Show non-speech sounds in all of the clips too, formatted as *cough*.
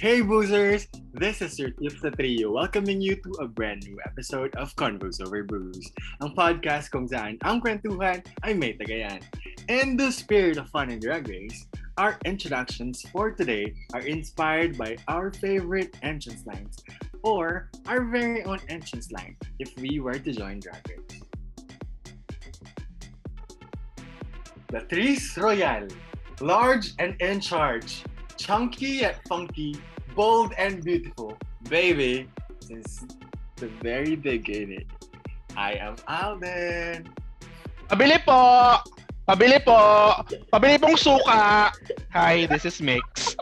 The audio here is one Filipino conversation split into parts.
Hey boozers! This is your Tips Trio welcoming you to a brand new episode of Convos Over Booze, ang podcast kung saan ang kwentuhan ay may tagayan. In the spirit of fun and drag race, our introductions for today are inspired by our favorite entrance lines or our very own entrance line if we were to join Drag Race. The Tris Royal, large and in charge, chunky yet funky, bold and beautiful, baby, since the very beginning. I am Alden. Pabili po! Pabili po! Pabili pong suka! Hi, this is Mix.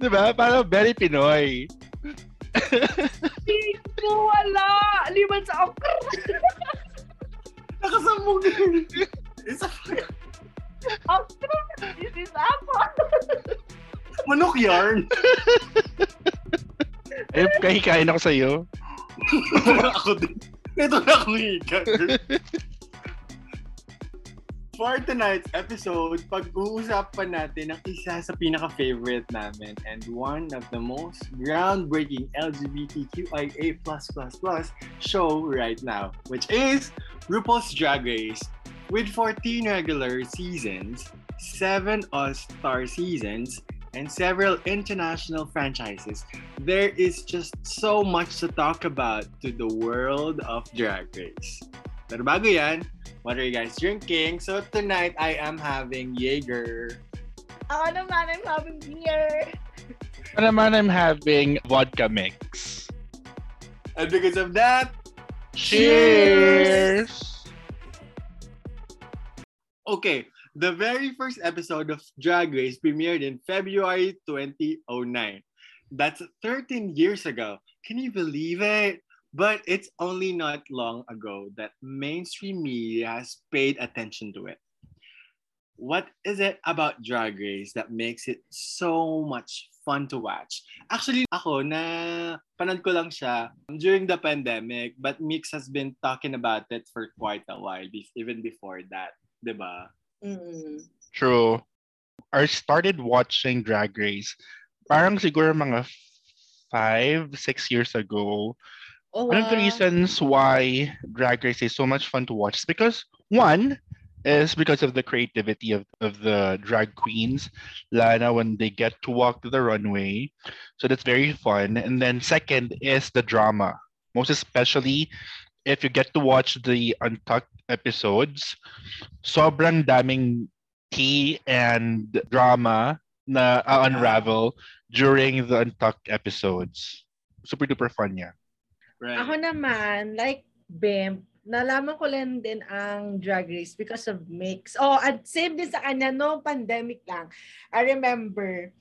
diba? Parang very Pinoy. Hindi wala! Liman sa okra! Nakasambog din. Isa Okra! This is apple! manok yarn. Ay, kahikain ako sa'yo. ako din. Ito na akong hika. For tonight's episode, pag-uusapan natin ang isa sa pinaka-favorite namin and one of the most groundbreaking LGBTQIA++ show right now, which is RuPaul's Drag Race. With 14 regular seasons, 7 All-Star seasons, and several international franchises, there is just so much to talk about to the world of Drag Race. Pero bago yan, what are you guys drinking? So tonight, I am having Jaeger. Ako naman, I'm having beer. Ano naman I'm having vodka mix. And because of that, Cheers! Okay, the very first episode of Drag Race premiered in February 2009. That's 13 years ago. Can you believe it? But it's only not long ago that mainstream media has paid attention to it. What is it about Drag Race that makes it so much fun to watch? Actually, ako na panood ko lang siya during the pandemic, but Mix has been talking about it for quite a while, even before that, 'di ba? Mm. True. I started watching Drag Race parang siguro mga five, six years ago. Oh, One of the reasons why Drag Race is so much fun to watch is because one is because of the creativity of, of the drag queens, Lana, when they get to walk to the runway. So that's very fun. And then second is the drama, most especially if you get to watch the Untucked episodes. Sobrang daming tea and drama na uh, unravel during the Untucked episodes. Super duper fun yeah. Right. Ako naman, like Bim, nalaman ko lang din ang Drag Race because of Mix. Oh, at same din sa kanya, no pandemic lang. I remember,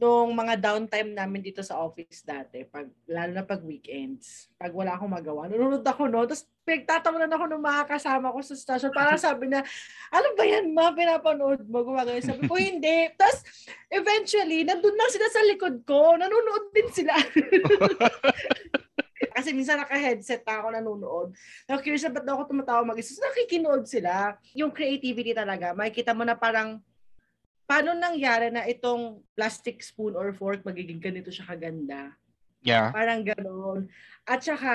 nung mga downtime namin dito sa office dati, pag, lalo na pag weekends, pag wala akong magawa, nanonood ako, no? Tapos pinagtatawanan ako ng mga kasama ko sa station. Parang *laughs* sabi na, ano ba yan, ma? Pinapanood mo? Gumagano. Sabi ko, hindi. Tapos, eventually, nandun na sila sa likod ko. Nanonood din sila. *laughs* Kasi minsan naka-headset na ako nanonood. Na-curious na ba't daw ako tumatawa mag-isa. So, nakikinood sila. Yung creativity talaga, makikita mo na parang paano nangyari na itong plastic spoon or fork magiging ganito siya kaganda. Yeah. Parang gano'n. At saka,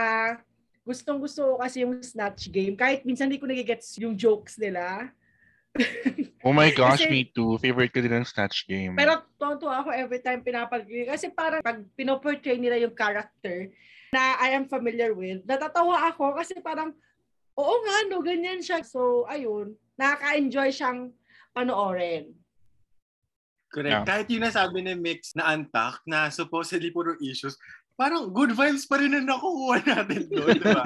gustong gusto ko kasi yung snatch game. Kahit minsan hindi ko nagigets yung jokes nila. *laughs* Oh my gosh, Kasi- me too. Favorite ko din ang Snatch Game. Pero tonto ako every time yun. Kasi parang pag pinoportray nila yung character na I am familiar with, natatawa ako kasi parang, oo nga no, ganyan siya. So, ayun, nakaka-enjoy siyang panoorin. Correct. Yeah. Kahit yung nasabi ni Mix na antak, na supposedly puro issues, parang good vibes pa rin na nakukuha natin doon, di ba?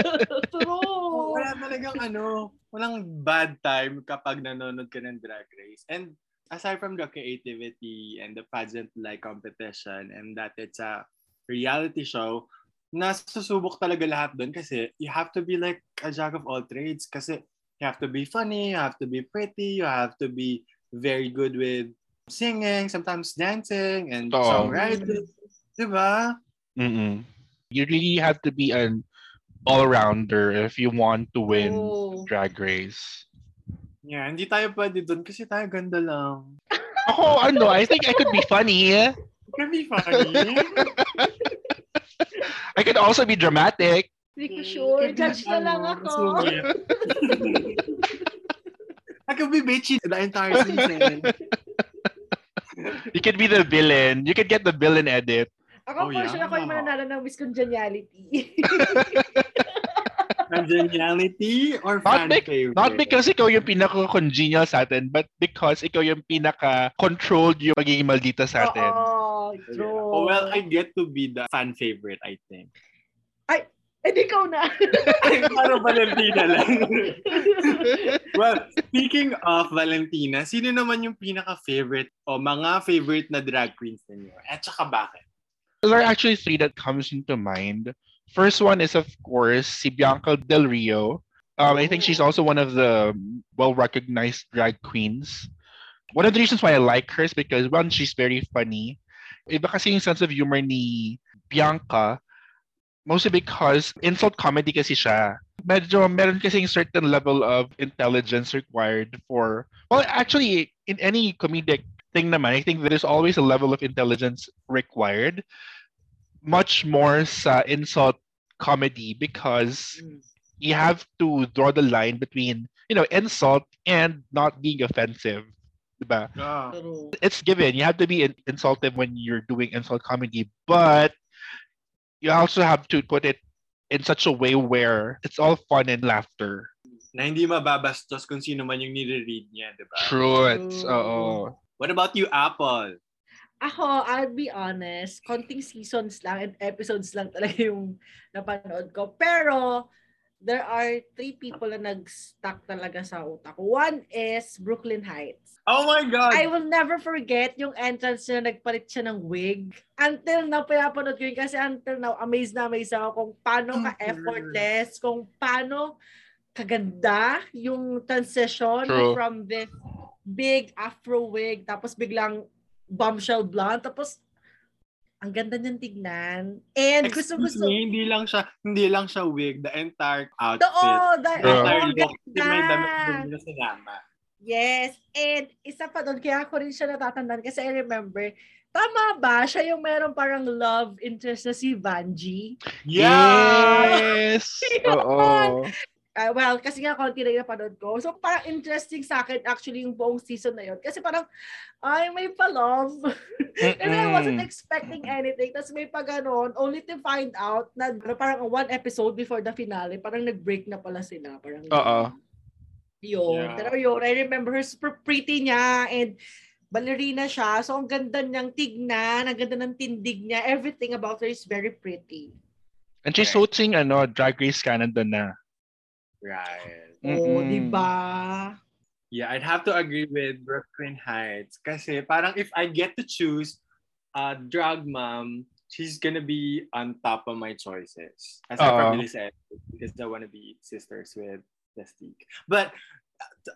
*laughs* True. Wala talagang ano, walang bad time kapag nanonood ka ng Drag Race. And aside from the creativity and the pageant-like competition and that it's a reality show, nasusubok talaga lahat doon kasi you have to be like a jack of all trades kasi you have to be funny, you have to be pretty, you have to be very good with singing, sometimes dancing, and Oo. songwriting. Diba? Mm-mm. You really have to be an all-rounder if you want to win Oo. Drag Race. Yeah, hindi tayo pwede doon kasi tayo ganda lang. Ako, oh, ano, I think I could be funny. It can be funny. *laughs* I could also be dramatic. Hindi ko sure. Could be, Judge na lang ano, ako. sungit. *laughs* I could be bitchy the entire season. *laughs* *laughs* You could be the villain. You could get the villain edit. Ako, Oh, for sure, yeah. ako yung mananalo ng Miss Congeniality. *laughs* Congeniality or Not fan bec- favorite? Not because ikaw yung pinaka-congenial sa atin, but because ikaw yung pinaka-controlled yung magiging maldita sa atin. Oo, Yeah. true. Oh, well, I get to be the fan favorite, I think. *laughs* Eh, di ikaw na. *laughs* Ay, parang Valentina lang. *laughs* well, speaking of Valentina, sino naman yung pinaka-favorite o mga favorite na drag queens ninyo? At saka bakit? There are actually three that comes into mind. First one is, of course, si Bianca Del Rio. Um, I think she's also one of the well-recognized drag queens. One of the reasons why I like her is because, one, she's very funny. Iba kasi yung sense of humor ni Bianca, mostly because insult comedy kasi siya. Medyo meron kasi certain level of intelligence required for, well, actually, in any comedic thing naman, I think there is always a level of intelligence required. Much more sa insult comedy because mm. you have to draw the line between, you know, insult and not being offensive. Diba? Yeah. It's given. You have to be in- insultive when you're doing insult comedy, but you also have to put it in such a way where it's all fun and laughter. Na hindi mababastos kung sino man yung nire-read niya, di ba? Truth. True. Oo. What about you, Apple? Ako, I'll be honest, konting seasons lang and episodes lang talaga yung napanood ko. Pero, there are three people na nag-stuck talaga sa utak. One is Brooklyn Heights. Oh my God! I will never forget yung entrance niya, nagpalit siya ng wig. Until now, pinapanood ko yun kasi until now, amazed na amazed ako kung paano ka-effortless, kung paano kaganda yung transition True. from this big afro wig, tapos biglang bombshell blonde, tapos ang ganda niyang tignan. And gusto Excuse gusto. me, hindi lang siya, hindi lang siya wig, the entire outfit. Oo, Yeah. oh, entire ang look, kasi may damit ganda. din na sinama. Yes. And isa pa doon, kaya ako rin siya natatandaan kasi I remember, tama ba? Siya yung meron parang love interest na si Vanji. Yes! *laughs* Oo. Uh, well, kasi nga konti na yung napanood ko. So parang interesting sa akin actually yung buong season na yun. Kasi parang, ay, may pa-love. *laughs* And I wasn't expecting anything. Tapos may pa ganon, only to find out na na parang one episode before the finale, parang nag-break na pala sila. Parang, Oo. Yun. Yeah. Pero yun, I remember her super pretty niya and ballerina siya. So, ang ganda niyang tignan, ang ganda ng tindig niya. Everything about her is very pretty. And she's Correct. hosting ano, Drag Race Canada na. Right. Oo, Mm-mm. di ba? Yeah, I'd have to agree with Brooklyn Heights. Kasi parang if I get to choose a drag mom, she's gonna be on top of my choices. Aside Oo. from Melissa Edwards, because I want to be sisters with Mystique. But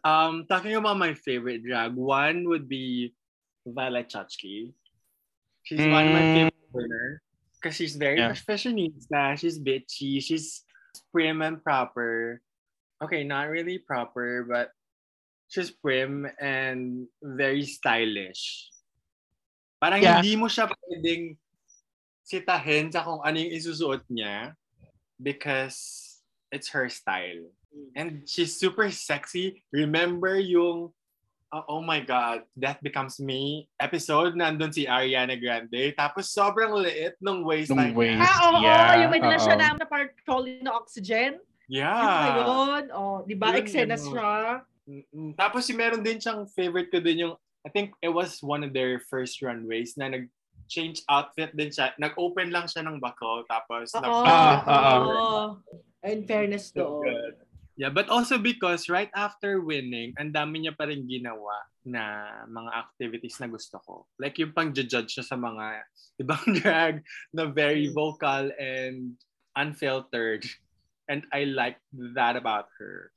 um, talking about my favorite drag, one would be Violet Chachki. She's one of my Mm. favorite winner because she's very Yeah. fashionista. She's bitchy. She's prim and proper. Okay, not really proper, but she's prim and very stylish. Parang Yeah. hindi mo siya pwedeng sitahin sa kung ano yung isusuot niya because it's her style. And she's super sexy. Remember yung uh, oh my God, That Becomes Me episode, nandun si Ariana Grande. Tapos sobrang liit ng waistline Nung waist. niya. Ah, oo, Yeah, yung may dala siya na, parang trolley na oxygen. Yung Yeah. ngayon, oh, di ba? Yun, Eksena siya. Mm-mm. Tapos si meron din siyang favorite ko din yung I think it was one of their first runways na nag change outfit din siya. Nag-open lang siya ng buckle tapos Oo. nag- Ah, ah, oo. In fairness So doon. good. Yeah, but also because right after winning, ang dami niya pa rin ginawa na mga activities na gusto ko. Like yung pang-judge siya sa mga ibang *laughs* drag na very vocal and unfiltered. And I like that about her.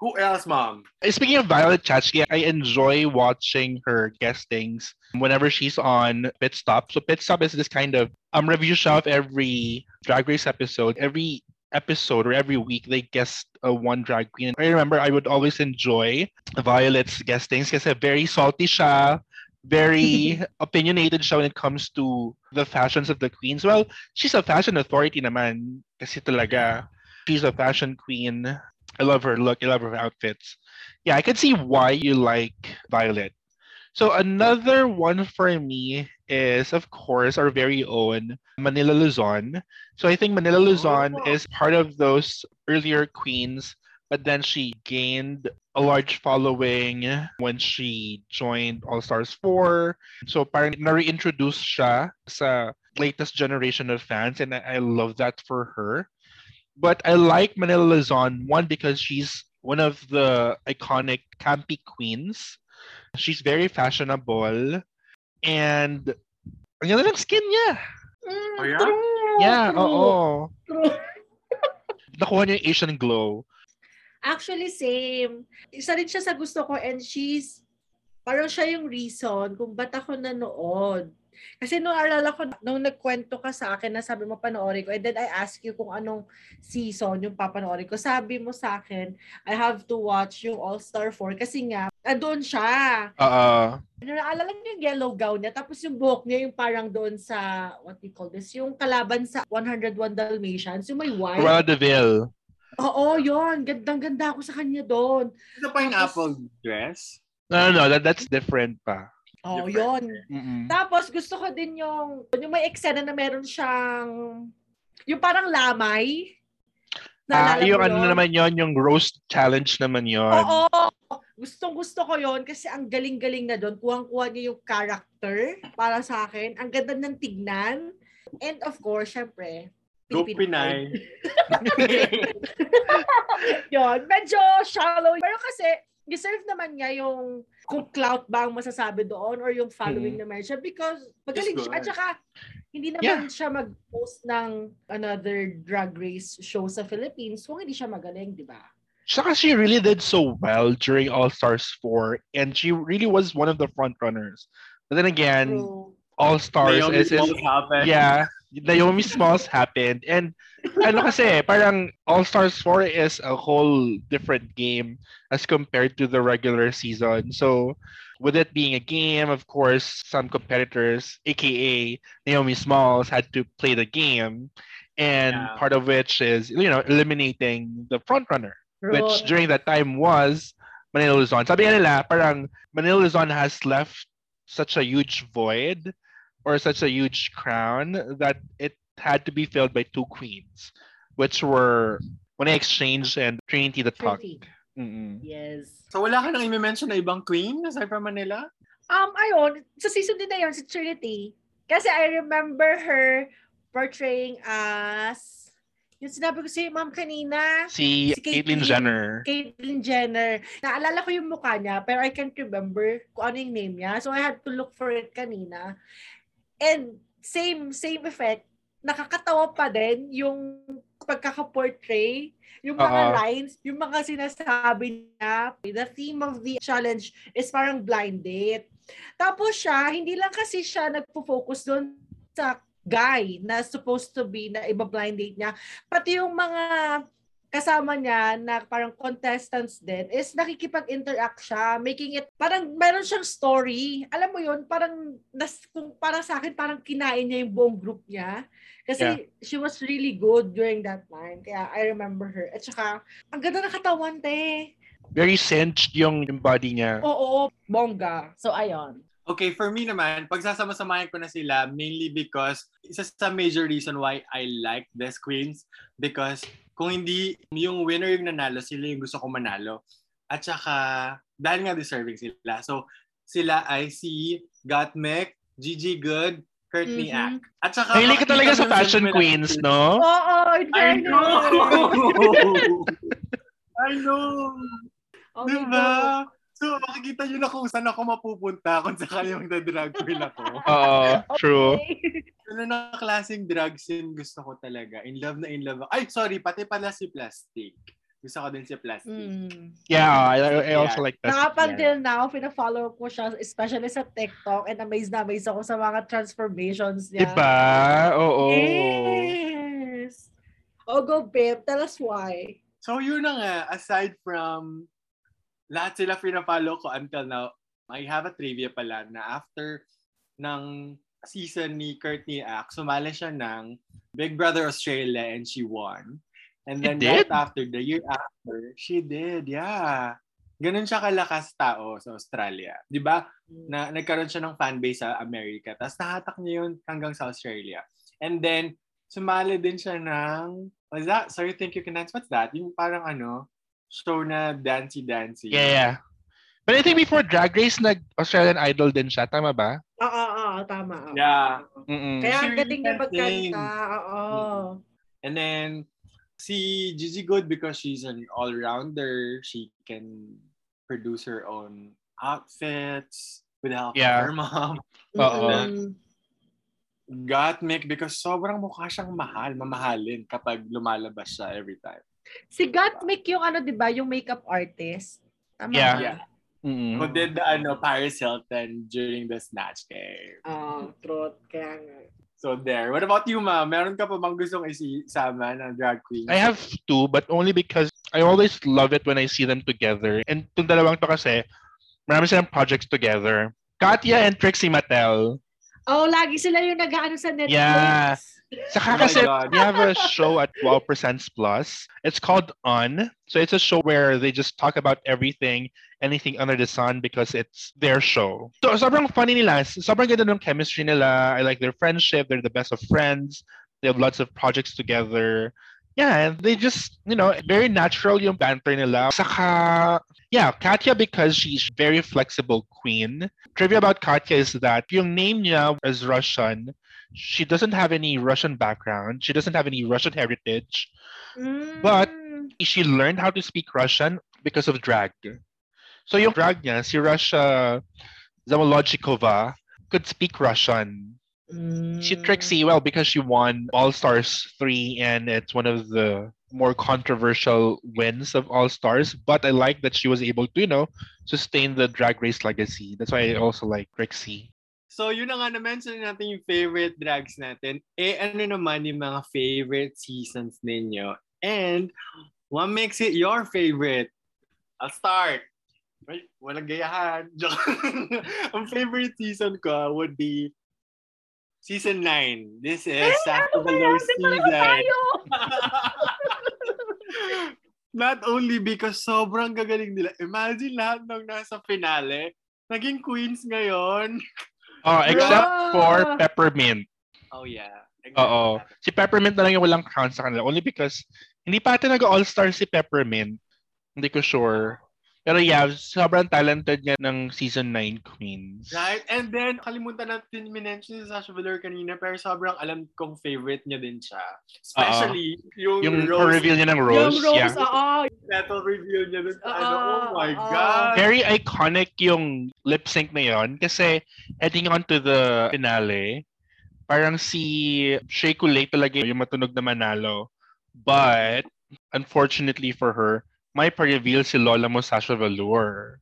Who else, mom? Eh, Speaking of Violet Chachki, I enjoy watching her guestings whenever she's on Pit Stop. So Pit Stop is this kind of um review show of every Drag Race episode. Every episode or every week they guest uh, one drag queen. I remember I would always enjoy Violet's guestings kasi very salty siya, very *laughs* opinionated siya when it comes to the fashions of the queens. Well, she's a fashion authority naman kasi talaga she's a fashion queen. I love her look, I love her outfits. Yeah, I can see why you like Violet. So another one for me is, of course, our very own Manila Luzon. So I think Manila Luzon Oh. is part of those earlier queens, but then she gained a large following when she joined All Stars 4. So parang na-reintroduce siya sa latest generation of fans, and I, I love that for her. But I like Manila Luzon, one, because she's one of the iconic campy queens. She's very fashionable. And ang ganda ng skin niya. Mm, Oh, yeah? True. Yeah, true, oo. *laughs* Nakuha niya yung Asian glow. Actually, same. Isa rin siya sa gusto ko and she's, parang siya yung reason kung ba't ako nanood. Kasi nung alala ko, nung nagkwento ka sa akin na sabi mo panoorin ko, and then I ask you kung anong season yung papanoorin ko, sabi mo sa akin, I have to watch yung All-Star 4 kasi nga, doon siya. Oo. Ano, naalala niyo yung yellow gown niya, tapos yung buhok niya yung parang doon sa, what do you call this, yung kalaban sa 101 Dalmatians, yung may white. Cruella de Vil. Oo, yun. Gandang-ganda ako sa kanya doon. Ito pa yung apple dress. No, no, no. That, that's different pa. Oo, Different. yun. Mm-mm. Tapos gusto ko din yung, yung may eksena na meron siyang, yung parang lamay. Ah, Naalala yung ano naman yon yung roast challenge naman yon. Oo. Gustong gusto ko yon kasi ang galing-galing na doon. Kuwang-kuha niya yung character para sa akin. Ang ganda ng tignan. And of course, syempre, Go Pinay. *laughs* Yun, medyo shallow. Pero kasi, deserve naman niya yung kung clout ba ang masasabi doon or yung following Mm. naman siya because magaling siya. At saka, hindi naman siya mag-post ng another drag race show sa Philippines kung hindi siya magaling, di ba? Saka she really did so well during All Stars 4 and she really was one of the front runners. But then again, True. All Stars Naomi is, is Smalls happened. yeah, Naomi Smalls happened and ano kasi parang All Stars 4 is a whole different game as compared to the regular season. So with it being a game, of course, some competitors, aka Naomi Smalls, had to play the game, and Yeah. part of which is you know eliminating the front runner, which during that time was Manila Luzon. Sabi nila, parang Manila Luzon has left such a huge void or such a huge crown that it had to be filled by two queens, which were when I Exchange and Trinity the Talk. Mm-mm. Yes. So wala ka nang i-mention na ibang queen aside from Manila? Um, ayun, sa season din na yun, si Trinity. Kasi I remember her portraying as, yung sinabi ko si ma'am kanina, Si, Si Caitlyn Caitlyn. Jenner. Caitlyn Jenner. Naalala ko yung mukha niya, pero I can't remember kung ano yung name niya. So I had to look for it kanina. And same, same effect, nakakatawa pa din yung pagkaka-portray, yung mga Oo. lines, yung mga sinasabi niya. The theme of the challenge is parang blind date. Tapos siya, hindi lang kasi siya nagpo-focus doon sa guy na supposed to be na iba blind date niya. Pati yung mga kasama niya na parang contestants din is nakikipag-interact siya, making it, parang meron siyang story. Alam mo yun, parang, nas, kung para sa akin, parang kinain niya yung buong group niya. Kasi Yeah. she was really good during that time. Kaya I remember her. At saka, ang ganda ng katawan, te. Very cinched yung, yung body niya. Oo, bongga. So, ayun. Okay, for me naman, pagsasama-samahin ko na sila mainly because isa sa major reason why I like these queens because kung hindi yung winner yung nanalo, sila yung gusto ko manalo. At saka, dahil nga deserving sila. So, sila ay si Gottmik, Gigi Good, Courtney Mhm. Act. At saka, Mahilig ka talaga sa fashion queens, no? Oo, in I fairness. know! *laughs* I know! Oh, diba? Makikita nyo na kung saan ako mapupunta kung sakali yung drag queen ako. *laughs* Oo, true. Okay. Ano na klaseng drag scene gusto ko talaga. In love na in love. ako. Ay, sorry, pati pala si Plastic. Gusto ko din si Plastic. Mm. Yeah, I, I also like that. Na up until now, pina-follow ko siya, especially sa TikTok, and amazed na amazed ako sa mga transformations niya. Diba? Oo. Yes! Oh, go, babe. Tell us why. So yun na nga, aside from lahat sila pinapalo ko until now, I have a trivia pala na after ng season ni Courtney Act, sumali siya ng Big Brother Australia and she won. And then She right did? after, the year after, she did, yeah. Ganun siya kalakas tao sa Australia. Di ba? Na, nagkaroon siya ng fanbase sa America. Tapos nahatak niya yun hanggang sa Australia. And then, sumali din siya ng, what's that? Sorry, Think You Can Dance. What's that? Yung parang ano, show na dancey-dancey. Yeah, yeah. But I think before Drag Race, nag-Australian Idol din siya. Tama ba? Oo, oo, tama. oo. Yeah. Mm-mm. Kaya ang galing niya magkanta. Oo. And then, si Gigi Good, because she's an all-rounder, she can produce her own outfits with the help Yeah. of her mom. *laughs* Oo. Gottmik, because sobrang mukha siyang mahal, mamahalin kapag lumalabas siya every time. Si Gottmik yung ano, di ba? Yung makeup artist. Tama Yeah. ba? Yeah. Mm-mm. Who did the ano, Paris Hilton during the Snatch Game. Oo, truth. Kaya nga. So there. What about you, ma? Meron ka pa bang gustong isama ng drag queen? I have two, but only because I always love it when I see them together. And itong dalawang to kasi, marami silang projects together. Katya and Trixie Mattel. Oh, lagi sila yung nag-ano sa Netflix. Yeah. Saka Oh kasi we have a show at Wow Presents Plus. It's called On. So it's a show where they just talk about everything, anything under the sun because it's their show. So sobrang funny nila. Sobrang ganda ng chemistry nila. I like their friendship. They're the best of friends. They have lots of projects together. Yeah, and they just, you know, very natural yung banter nila. Saka, yeah, Katya because she's very flexible queen. Trivia about Katya is that yung name niya is Russian. She doesn't have any Russian background. She doesn't have any Russian heritage. Mm. But- She learned how to speak Russian because of drag. So yung drag niya, si Russia Zamolodchikova, could speak Russian. Mm. She Trixie, well, because she won All Stars 3 and it's one of the more controversial wins of All Stars. But I like that she was able to, you know, sustain the drag race legacy. That's why I also like Trixie. So, yun na nga na-mention natin yung favorite drags natin. Eh, ano naman yung mga favorite seasons ninyo? And, what makes it your favorite? I'll start. Wait, walang gayahan. *laughs* Ang favorite season ko would be season 9. This is Sakto Valor season. *laughs* Not only because sobrang gagaling nila. Imagine lahat ng nasa finale, naging queens ngayon. *laughs* Oh, *laughs* except Bruh. for Peppermint. Oh yeah. Oo. Si Peppermint na lang yung walang crown sa kanila. Only because hindi pa ata nag-all-star si Peppermint. Hindi ko sure. Pero yeah, sobrang talented niya ng season 9 Queens. Right? And then, kalimutan natin minention si Sasha Velour kanina, pero sobrang alam kong favorite niya din siya. Especially yung, Yung rose reveal niya ng Yung Rose. Rose, yeah. oo. petal reveal niya dun sa Oo, ano. Oh my oo. God! Very iconic yung lip sync na yon kasi heading on to the finale, parang si Shea Coulee talaga yung matunog na manalo. But, unfortunately for her, may pa-reveal si Lola mo Sasha Velour.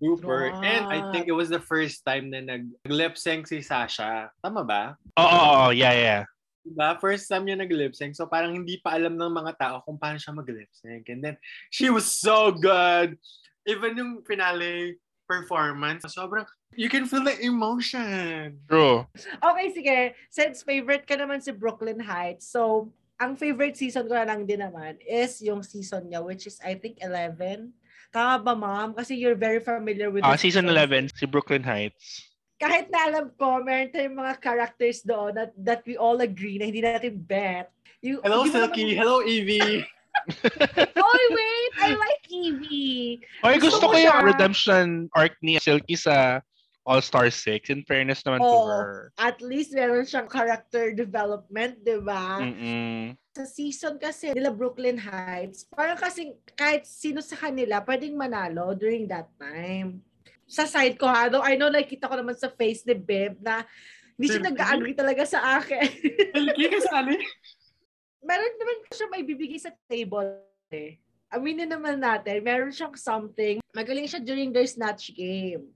Super. Wow. And I think it was the first time na nag-lip sync si Sasha. Tama ba? Oo, oo, oo, yeah, yeah. Diba? First time niya nag-lip sync. So parang hindi pa alam ng mga tao kung paano siya mag-lip sync. And then, she was so good. Even yung finale performance, sobrang, you can feel the emotion. True. Okay, sige. Since favorite ka naman si Brooklyn Heights, so ang favorite season ko na lang din naman is yung season niya, which is I think 11. Tama ba, ma'am? Kasi you're very familiar with Ah, season seasons. 11, si Brooklyn Heights. Kahit na alam ko, meron tayong mga characters doon that, that we all agree na hindi natin bet. You, Hello, Silky. naman- Hello, Evie. *laughs* Oy, wait! I like Evie! Oy, Gusto gusto ko yung redemption arc ni Silky sa All-Star 6. In fairness naman to Oo. her. At least meron siyang character development, di ba? Mm-mm. sa season kasi nila Brooklyn Heights, parang kasi kahit sino sa kanila pwedeng manalo during that time. Sa side ko ha, though I know nakita ko naman sa face ni Beb na hindi siya nag-agree talaga sa akin. *laughs* Silky, kasali. meron naman siya may bibigay sa table eh. Aminin naman natin, meron siyang something. Magaling siya during their snatch game.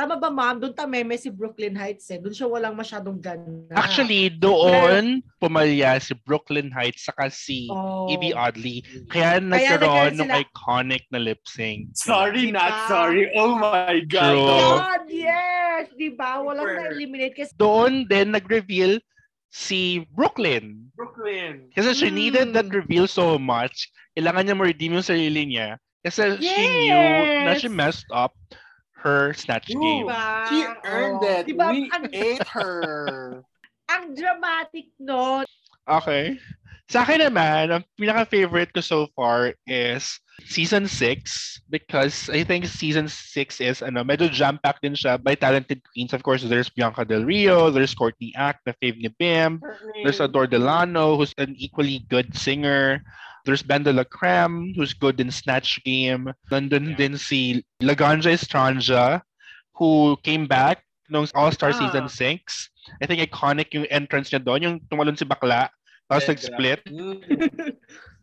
Tama ba, ma'am? Doon tameme si Brooklyn Heights eh. Doon siya walang masyadong gana. Actually, doon pumalya si Brooklyn Heights saka si oh. Evie Oddly. Kaya nagkaroon ng iconic na lip sync. Sorry, diba? not sorry. Oh my God. True. God, yes! Di ba? Walang na-eliminate. Kasi... Doon din nag-reveal si Brooklyn. Brooklyn. Kasi she Mm. needed that reveal so much. Kailangan niya ma-redeem yung sarili niya. Kasi she Yes! knew na she messed up her snatch Ooh. game. Diba? She earned Oo. it. Diba, We ang, ate her. *laughs* ang dramatic no. Okay. Sa akin naman, ang pinaka-favorite ko so far is season 6 because I think season 6 is ano, medyo jam-packed din siya by talented queens. Of course, there's Bianca Del Rio, there's Courtney Act, the fave ni Bim, there's Adore Delano, who's an equally good singer. There's Ben de la Creme, who's good in Snatch Game. Nandun Yeah. din si Laganja Estranja, who came back nung All-Star Ah. Season 6. I think iconic yung entrance niya doon, yung tumalon si Bakla, tapos nag-split.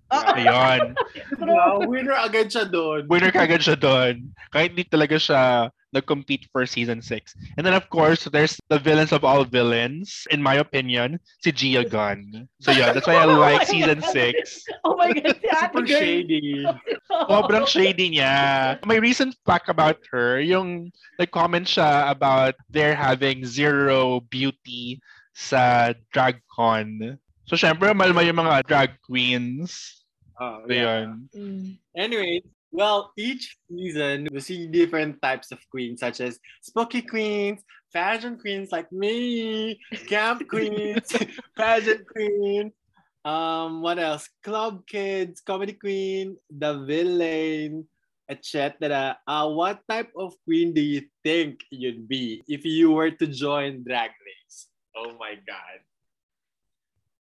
*laughs* Ayun. Wow, winner agad siya doon. Winner kagad siya doon. Kahit hindi talaga siya nag-compete for season 6. And then of course, there's the villains of all villains, in my opinion, si Gia Gunn. So yeah, that's why I like season 6. Oh my God, si Super girl. shady. Sobrang shady niya. May recent fact about her, yung nag-comment siya about there having zero beauty sa DragCon. So syempre, malma yung mga drag queens. Oh, So yeah. yun. Mm. Anyway, well, each season we see different types of queens, such as spooky queens, fashion queens like me, camp *laughs* queens, pageant queen, um, what else? Club kids, comedy queen, the villain, etc. Uh, what type of queen do you think you'd be if you were to join Drag Race? Oh my God.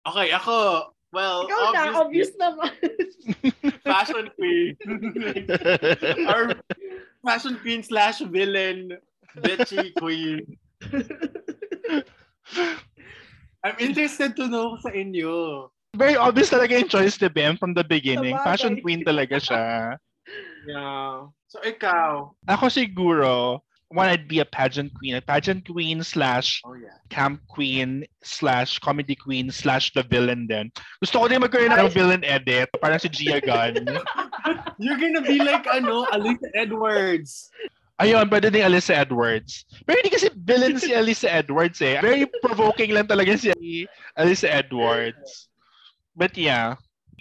Okay, ako, well, Ikaw na, obvious obviously, naman. *laughs* fashion queen. *laughs* or fashion queen slash villain, bitchy queen. I'm interested to know sa inyo. Very obvious talaga yung choice ni Bem from the beginning. Sabagay. Fashion queen talaga siya. Yeah. So ikaw. Ako siguro, one, I'd be a pageant queen. A pageant queen slash Oh yeah. camp queen slash comedy queen slash the villain din. Gusto ko din magkaroon ng villain edit. Parang si Gia Gunn. *laughs* You're gonna be like ano, Alisa Edwards. Ayun, pwede din Alyssa Edwards. Pero hindi kasi villain si Alyssa Edwards eh. Very provoking lang talaga si Alyssa Edwards. But yeah,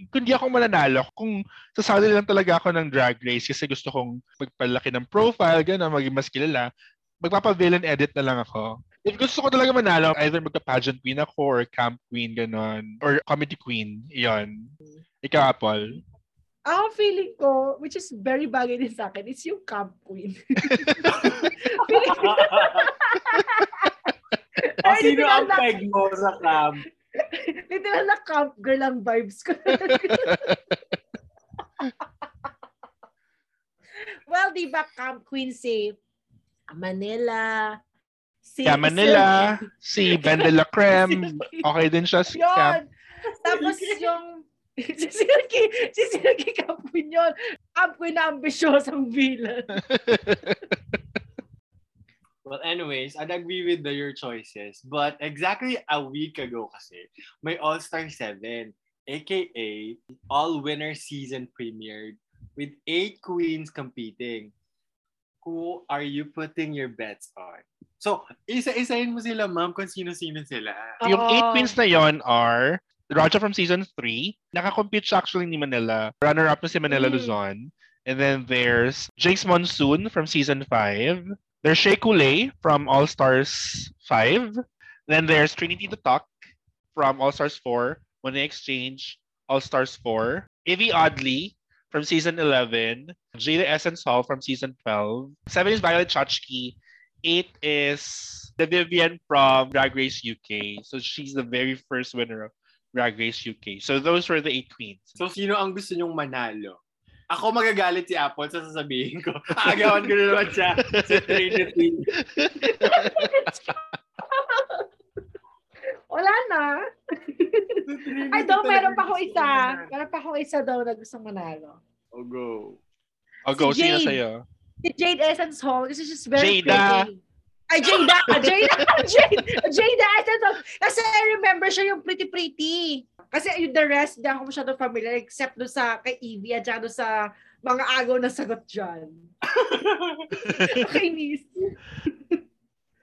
kung di ako mananalo, kung sasali lang talaga ako ng drag race kasi gusto kong magpalaki ng profile, gano'n, maging mas kilala, magpapa-villain edit na lang ako. If gusto ko talaga manalo, either magka-pageant queen ako or camp queen, gano'n. Or comedy queen, iyon. Ikaw, Apple. Ako feeling ko, which is very bagay din sa akin, is yung camp queen. o *laughs* *laughs* sino ang peg mo sa camp? Literal na camp girl ang vibes ko. *laughs* well, di ba camp queen si Manila, si Yeah, Manila, si Ben de la Creme, *laughs* okay din siya si camp. Yun. Tapos yung *laughs* si Silky, si Silky Camp Queen yun. Camp Queen na ambisyosang villain. Well, anyways, I'd agree with the, your choices. But exactly a week ago kasi, may All-Star 7, aka All Winner Season premiered with eight queens competing. Who are you putting your bets on? So, isa-isahin mo sila, ma'am, kung sino-sino sila. Yung eight queens na yon are Raja from season 3. Nakakompete siya actually ni Manila. Runner-up na si Manila Mm. Luzon. And then there's Jace Monsoon from season 5. There's Shea Coulee from All Stars 5. Then there's Trinity the Talk from All Stars 4. When they exchange All Stars 4. Ivy Oddly from season 11. Jada Essence Hall from season 12. 7 is Violet Chachki. 8 is the Vivian from Drag Race UK. So she's the very first winner of Drag Race UK. So those were the eight queens. So, sino ang gusto nyong manalo? Ako magagalit si Apple sa sasabihin ko. *laughs* Agawan ko na naman siya sa Trinity. *laughs* Wala na. Ay, daw, meron pa ako isa. Meron pa ako isa daw na gusto manalo. Oh, go. I'll go. Si Sino Jade. sa'yo? Si Jade Essence Hall kasi she's very Jada. pretty. Ay, Jada! Jada! Jada! Jada. Kasi I remember siya yung pretty-pretty. Kasi yung the rest, di ako masyado familiar except doon sa kay Evie at doon sa mga agaw na sagot dyan. *laughs* Kainis.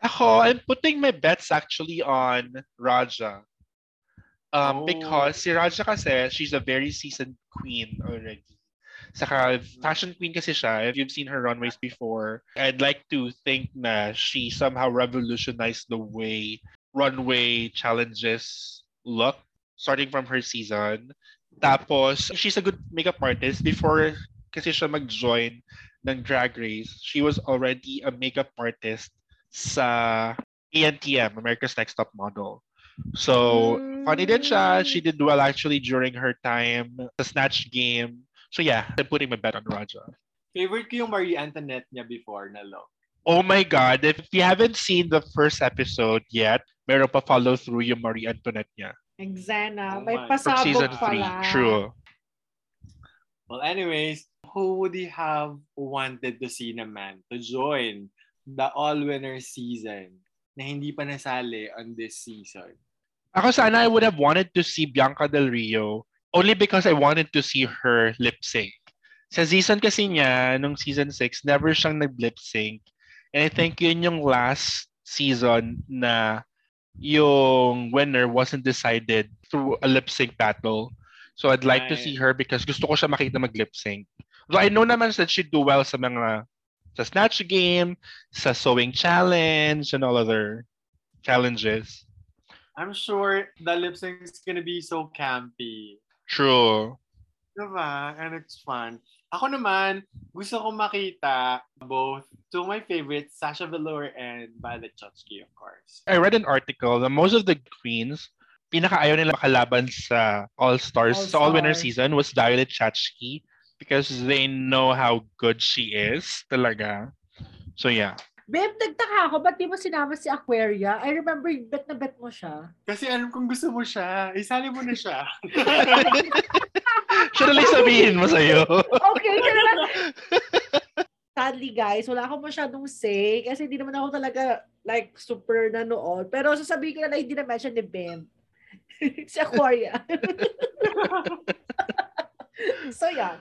Ako, I'm putting my bets actually on Raja. Um, Oh. Because si Raja kasi, she's a very seasoned queen already. Saka fashion queen kasi siya. If you've seen her runways before, I'd like to think na she somehow revolutionized the way runway challenges look starting from her season. Tapos, she's a good makeup artist. Before kasi siya mag-join ng Drag Race, she was already a makeup artist sa ANTM, America's Next Top Model. So, funny din siya. She did well actually during her time sa Snatch Game. So yeah, I'm putting my bet on Raja. Favorite ko yung Marie Antoinette niya before na look. Oh my God, if you haven't seen the first episode yet, meron pa follow through yung Marie Antoinette niya. Exana. Oh May my- From season 3. pala. True. Well, anyways, who would you have wanted to see naman to join the all-winner season na hindi pa nasali on this season? Ako sana I would have wanted to see Bianca Del Rio only because I wanted to see her lip sync. Sa season kasi niya, nung season 6, never siyang nag-lip sync. And I think yun yung last season na yung winner wasn't decided through a lip sync battle. So I'd like to Right. see her because gusto ko siya makita mag-lip sync. So I know naman that she'd do well sa mga sa Snatch Game, sa Sewing Challenge, and all other challenges. I'm sure the lip sync is gonna be so campy. True. Diba? And it's fun. Ako naman, gusto ko makita both two of my favorites, Sasha Velour and Violet Chachki, of course. I read an article that most of the queens, pinakaayaw nila makalaban sa All-Stars, sa All-Winner All-Stars. season was Violet Chachki because they know how good she is talaga. So yeah. Babe, nagtaka ako. Ba't di mo sinama si Aquaria? I remember, bet na bet mo siya. Kasi alam kong gusto mo siya, isali mo na siya. *laughs* Siya na lang sabihin mo sa'yo. Okay, pero Sadly, guys, wala akong masyadong say kasi hindi naman ako talaga like super nanood. Pero sasabihin ko na lang hindi na mention ni Bem. *laughs* si Aquaria. *laughs* so yeah.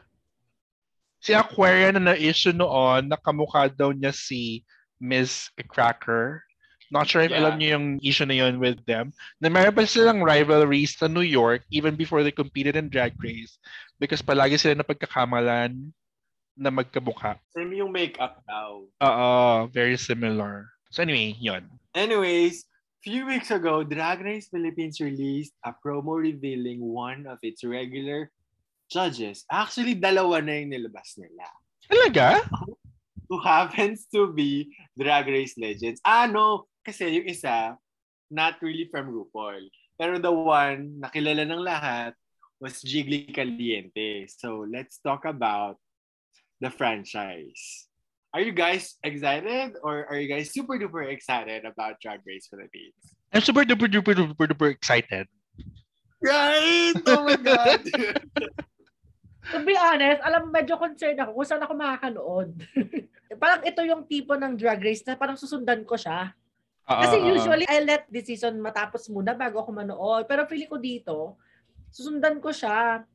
si Aquaria na na-issue noon, nakamukha daw niya si Miss Cracker. Not sure if Yeah. alam niyo yung issue na yun with them. Na meron pa silang rivalries sa New York even before they competed in Drag Race because palagi sila na pagkakamalan na magkamukha. Same yung makeup daw. Oo, very similar. So anyway, yun. Anyways, few weeks ago, Drag Race Philippines released a promo revealing one of its regular judges. Actually, dalawa na yung nilabas nila. Talaga? Who happens to be Drag Race legends. Ah, no. Kasi yung isa, not really from RuPaul. Pero the one na kilala ng lahat was Jiggly Caliente. So, let's talk about the franchise. Are you guys excited or are you guys super duper excited about Drag Race Philippines? I'm super duper duper duper duper excited. Right! Oh my God! *laughs* To be honest, alam medyo concerned ako kung saan ako makakanood. *laughs* parang ito yung tipo ng drag race na parang susundan ko siya. Oo, Kasi oo. usually, I let the season matapos muna bago ako manood. Pero feeling ko dito, susundan ko siya.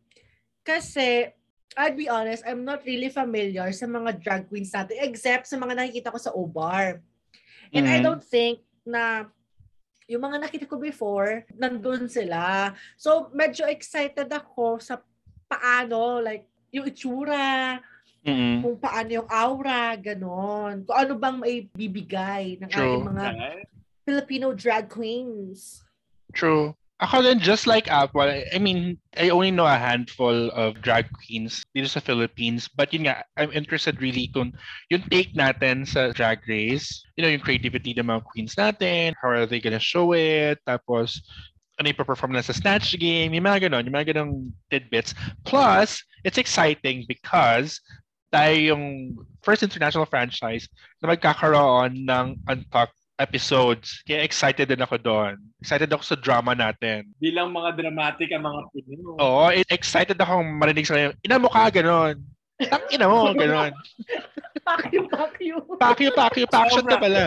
Kasi, I'll be honest, I'm not really familiar sa mga drag queens natin except sa mga nakikita ko sa O-Bar. And I Mhm. don't think na yung mga nakita ko before, nandun sila. So, medyo excited ako sa paano, like, yung itsura, Mm-mm. kung paano yung aura, ganon. Kung ano bang may bibigay ng True. ating mga? Filipino drag queens. True. Ako din, just like Apple, I mean, I only know a handful of drag queens dito sa Philippines. But yun nga, I'm interested really kung yung take natin sa drag race, you know, yung creativity ng mga queens natin, how are they gonna show it, tapos ano yung perform nila sa Snatch Game, yung mga ganon, yung mga ganong tidbits. Plus, it's exciting because tayo yung first international franchise na magkakaroon ng Untucked episodes. Kaya excited din ako doon. Excited ako sa drama natin. Bilang mga dramatic ang mga Pinoy. Oo, e- excited ako marinig sa kanya. Ina mo ka, ganon. Tangina mo, gano'n. Pakyo, pakyo. Pakyo, pakyo, paction na pala.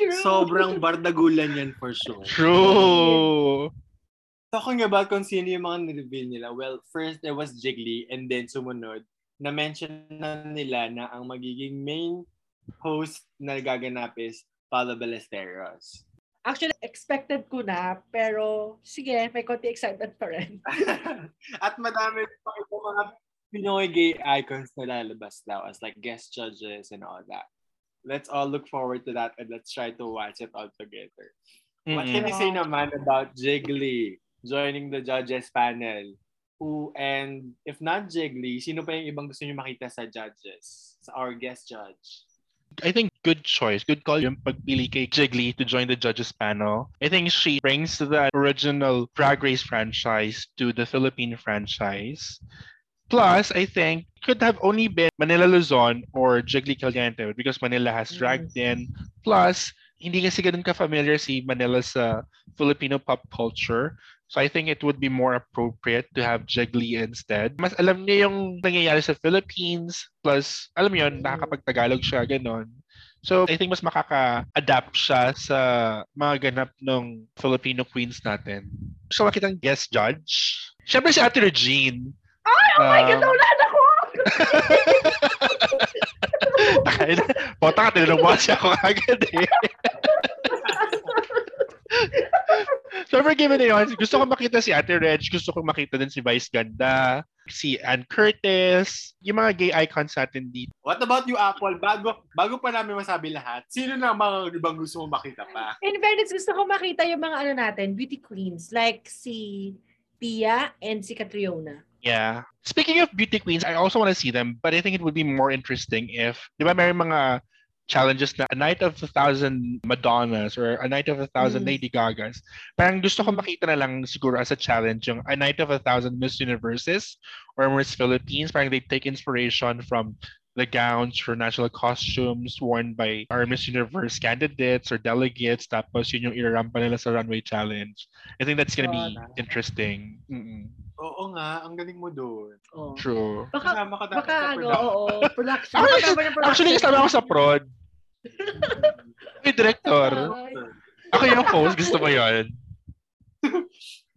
True. Sobrang bardagulan yan for sure. True. Talking about kung sino yung mga nireveal nila, well, first there was Jiggly and then sumunod, na-mention na nila na ang magiging main host na gaganap is Paolo Ballesteros. Actually, expected ko na, pero sige, may konti excitement pa rin. *laughs* At madami pa itong mga Pinoy gay icons na lalabas daw as like guest judges and all that. Let's all look forward to that and let's try to watch it all together. What can you say naman about Jiggly joining the judges panel? Who and if not Jiggly, sino pa yung ibang gusto niyo makita sa judges? Sa our guest judge? I think good choice. Good call yung pagpili kay Jiggly to join the judges panel. I think she brings the original Drag Race franchise to the Philippine franchise. Plus, I think could have only been Manila Luzon or Jiggly Caliente because Manila has drag din. Plus, hindi kasi ganun ka-familiar si Manila sa Filipino pop culture. So I think it would be more appropriate to have Jiggly instead. Mas alam niya yung nangyayari sa Philippines. Plus, alam yun, nakakapag-Tagalog siya, ganon. So I think mas makaka-adapt siya sa mga ganap ng Filipino queens natin. Gusto makitang guest judge. Siyempre si Ate Regine. Oh my Ah. God, naulan ako! *laughs* Pota ka, tinanong mo kasi ako agad eh. so forgive na yun. Gusto ko makita si Ate Reg. Gusto ko makita din si Vice Ganda. Si Ann Curtis. Yung mga gay icons natin dito. What about you, Apple? Bago bago pa namin masabi lahat, sino na mga ibang gusto mo makita pa? In fairness, gusto ko makita yung mga ano natin, beauty queens, like si Pia and si Catriona. Yeah. Speaking of beauty queens, I also want to see them, but I think it would be more interesting if, di ba, may mga challenges na a night of a thousand Madonnas or a night of a thousand Mm. Lady Gagas. Parang gusto ko Mm. makita na lang siguro as a challenge yung a night of a thousand Miss Universes or Miss Philippines. Parang they take inspiration from the gowns or national costumes worn by our Miss Universe candidates or delegates. Tapos yun yung irarampa nila sa runway challenge. I think that's gonna be Oh, interesting. Mm-mm. Oo nga, ang galing mo doon. Oh. True. Baka, Kasama ka baka sa ano, production. oo, production. Actually, production. Actually, kasama ako sa prod. *laughs* May director. Ako yung host. Gusto mo yun? *laughs*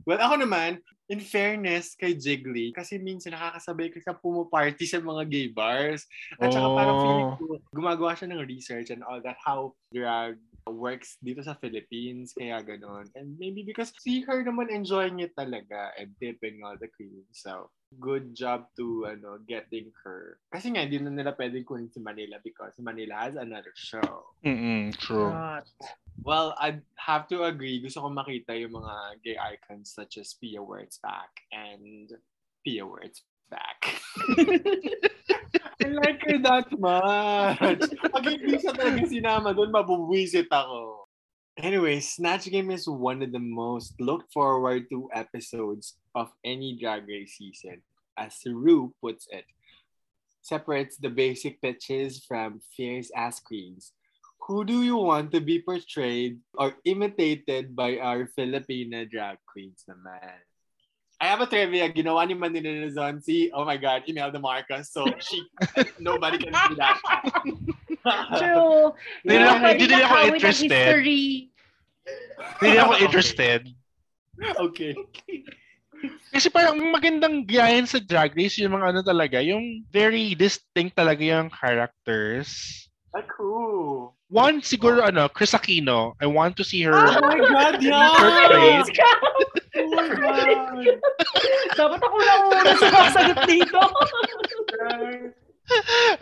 Well, ako naman, in fairness kay Jiggly, kasi minsan nakakasabay ko siya pumaparty sa mga gay bars. At saka parang feeling Oh. ko, gumagawa siya ng research and all that, how drag works dito sa Philippines, kaya ganon. And maybe because see her naman enjoying it talaga and tipping all the queens. So, good job to ano getting her. Kasi nga, hindi na nila pwedeng kunin si Manila because Manila has another show. Mm-mm, true. Not. Well, I'd have to agree. Gusto ko makita yung mga gay icons such as Pia Wurtzbach and Pia Wurtzbach. I like her that much. Pag *laughs* hindi siya talaga sinama doon, mabubwisit ako. Anyway, Snatch Game is one of the most looked forward to episodes of any Drag Race season. As Rue puts it, separates the basic pitches from fierce ass queens. Who do you want to be portrayed or imitated by our Filipina drag queens naman? I have a trivia. Ginawa ni Manila Luzon si, oh my God, Imelda Marcos. So, she, nobody can do that. *laughs* True. Hindi rin ako- hindi ako interested. Hindi ako interested. okay. Kasi parang magandang gayahin sa Drag Race yung mga ano talaga, yung very distinct talaga yung characters. Ah, cool. One, siguro ano, Chris Aquino. I want to see her. Oh my God, yeah! *laughs* Oh my God! Dapat ako na una sa kasagot dito. *laughs*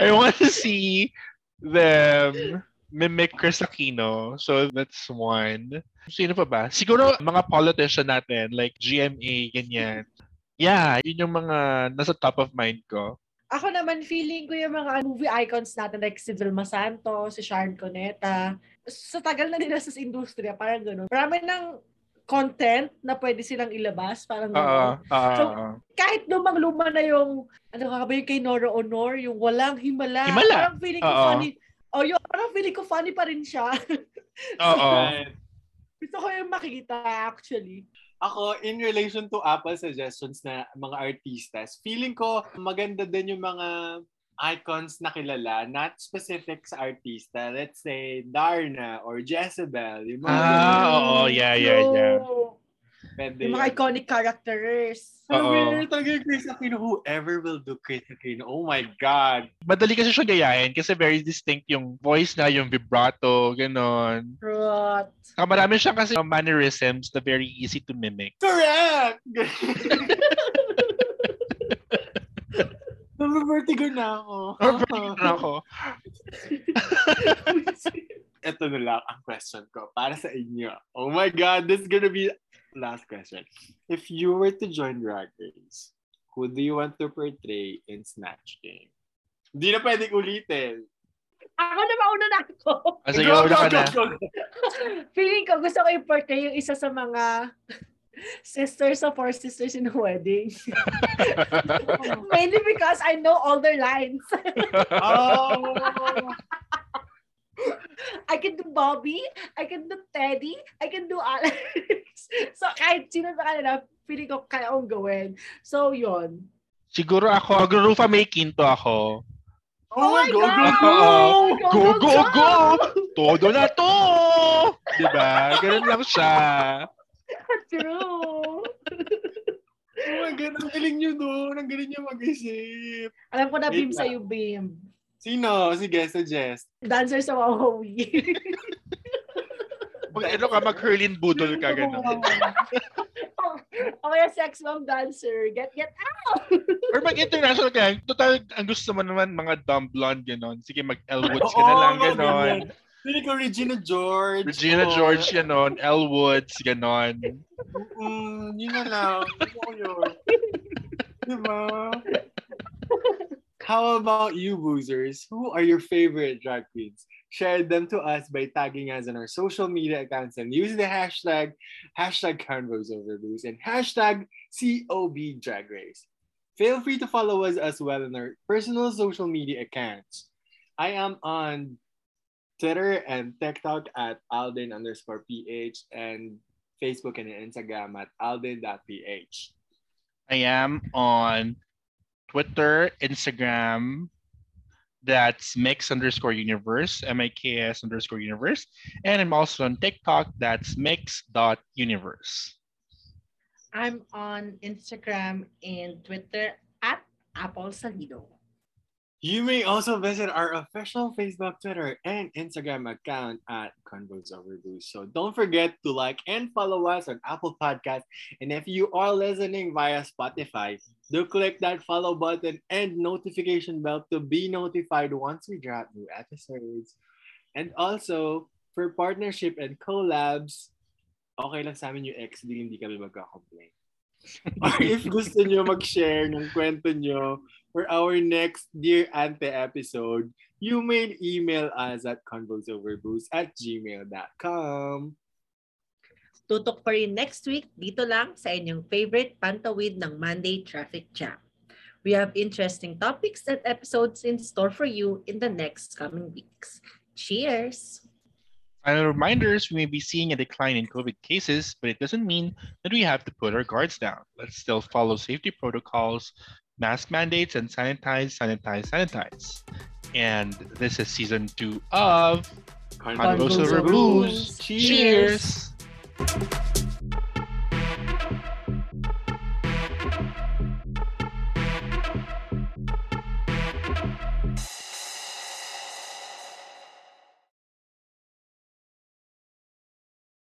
I want to see them mimic Chris Aquino. So that's one. Sino pa ba? Siguro mga politician natin, like GMA, ganyan. Yeah, yun yung mga nasa top of mind ko. Ako naman, feeling ko yung mga movie icons natin like si Vilma Santos, si Sharon Cuneta. Sa tagal na nila sa industriya, parang gano'n. Marami ng content na pwede silang ilabas, parang Oo. gano'n. oo, So. Kahit lumang-luma na yung, ano ka ba yung kay Nora Honor, yung walang himala. Himala? Parang feeling ko Oo. funny. Oh, yun, parang feeling ko funny pa rin siya. *laughs* Oo. Right. Gusto ko yung makita, actually. Ako, in relation to Apple suggestions na mga artistas, feeling ko maganda din yung mga icons na kilala, not specific sa artista. Let's say, Darna or Jezebel. Yung mga ganun. Ah, oo, yeah, yeah, yeah. Pwede Yung mga yun. iconic characters. Pero talaga yung Chris Aquino. Whoever will do Chris Aquino. Oh my God. Madali kasi siya gayahin kasi very distinct yung voice na, yung vibrato, ganon. Truth. Saka marami siyang kasi mannerisms na very easy to mimic. Correct! *laughs* Nabavertigo na ako. Perfect na ako. *laughs* Ito na lang ang question ko para sa inyo. Oh my God, this is gonna be last question. If you were to join Drag Race, who do you want to portray in Snatch Game? Hindi na pwedeng ulitin. Ako na mauna na ako. Ah, sige, una ka na. go, go. Feeling ko gusto ko i-portray yung isa sa mga sisters of four sisters in a wedding. *laughs* Mainly because I know all their lines. Oh! I can do Bobby, I can do Teddy, I can do Alex. *laughs* so kahit sino sa kanila, feeling ko kaya akong gawin. So yun. Siguro ako, Rufa May Quinto ako. Oh, my my God! God! Oo. Go, Go, go, go, go! go! Todo na to! Diba? Ganun lang siya. True. Oh my God, ang galing nyo doon. Ang galing nyo mag-isip. Alam ko na, Wait Bim, lang. sa'yo, Bim. Sino? Sige, suggest. Dancer sa Wawawi. Mag, *laughs* ano ka, mag-hurlin budol ka, gano'n. o kaya sex bomb dancer. Get, get out! Or mag-international ka. Total, ang gusto mo naman, mga dumb blonde, gano'n. Sige, mag-Elwoods ka na lang, gano'n. Pili ko Regina George. Regina or- George, gano'n. Elwoods, gano'n. Mm, yun na lang. Gusto ko yun. diba? How about you, boozers? Who are your favorite drag queens? Share them to us by tagging us on our social media accounts and use the hashtag hashtag Convos Over and hashtag COB Drag Race. Feel free to follow us as well on our personal social media accounts. I am on Twitter and TikTok at Alden underscore PH and Facebook and Instagram at alden.ph. I am on Twitter, Instagram, that's mix underscore universe, M-I-K-S underscore universe. And I'm also on TikTok, that's mix dot universe. I'm on Instagram and Twitter at Apple Salido. You may also visit our official Facebook, Twitter, and Instagram account at Convos Over. So don't forget to like and follow us on Apple Podcasts. And if you are listening via Spotify, do click that follow button and notification bell to be notified once we drop new episodes. And also, for partnership and collabs, okay lang sa amin yung XD, hindi kami magka-complain. Or if gusto nyo mag-share ng kwento nyo for our next Dear Ante episode, you may email us at convosoverbooze at gmail.com. Tutok pa rin next week dito lang sa inyong favorite pantawid ng Monday Traffic Jam. We have interesting topics and episodes in store for you in the next coming weeks. Cheers! Final reminders, we may be seeing a decline in COVID cases, but it doesn't mean that we have to put our guards down. Let's still follow safety protocols, mask mandates, and sanitize, sanitize, sanitize. And this is season two of Convos Over Booze. Booze. Cheers.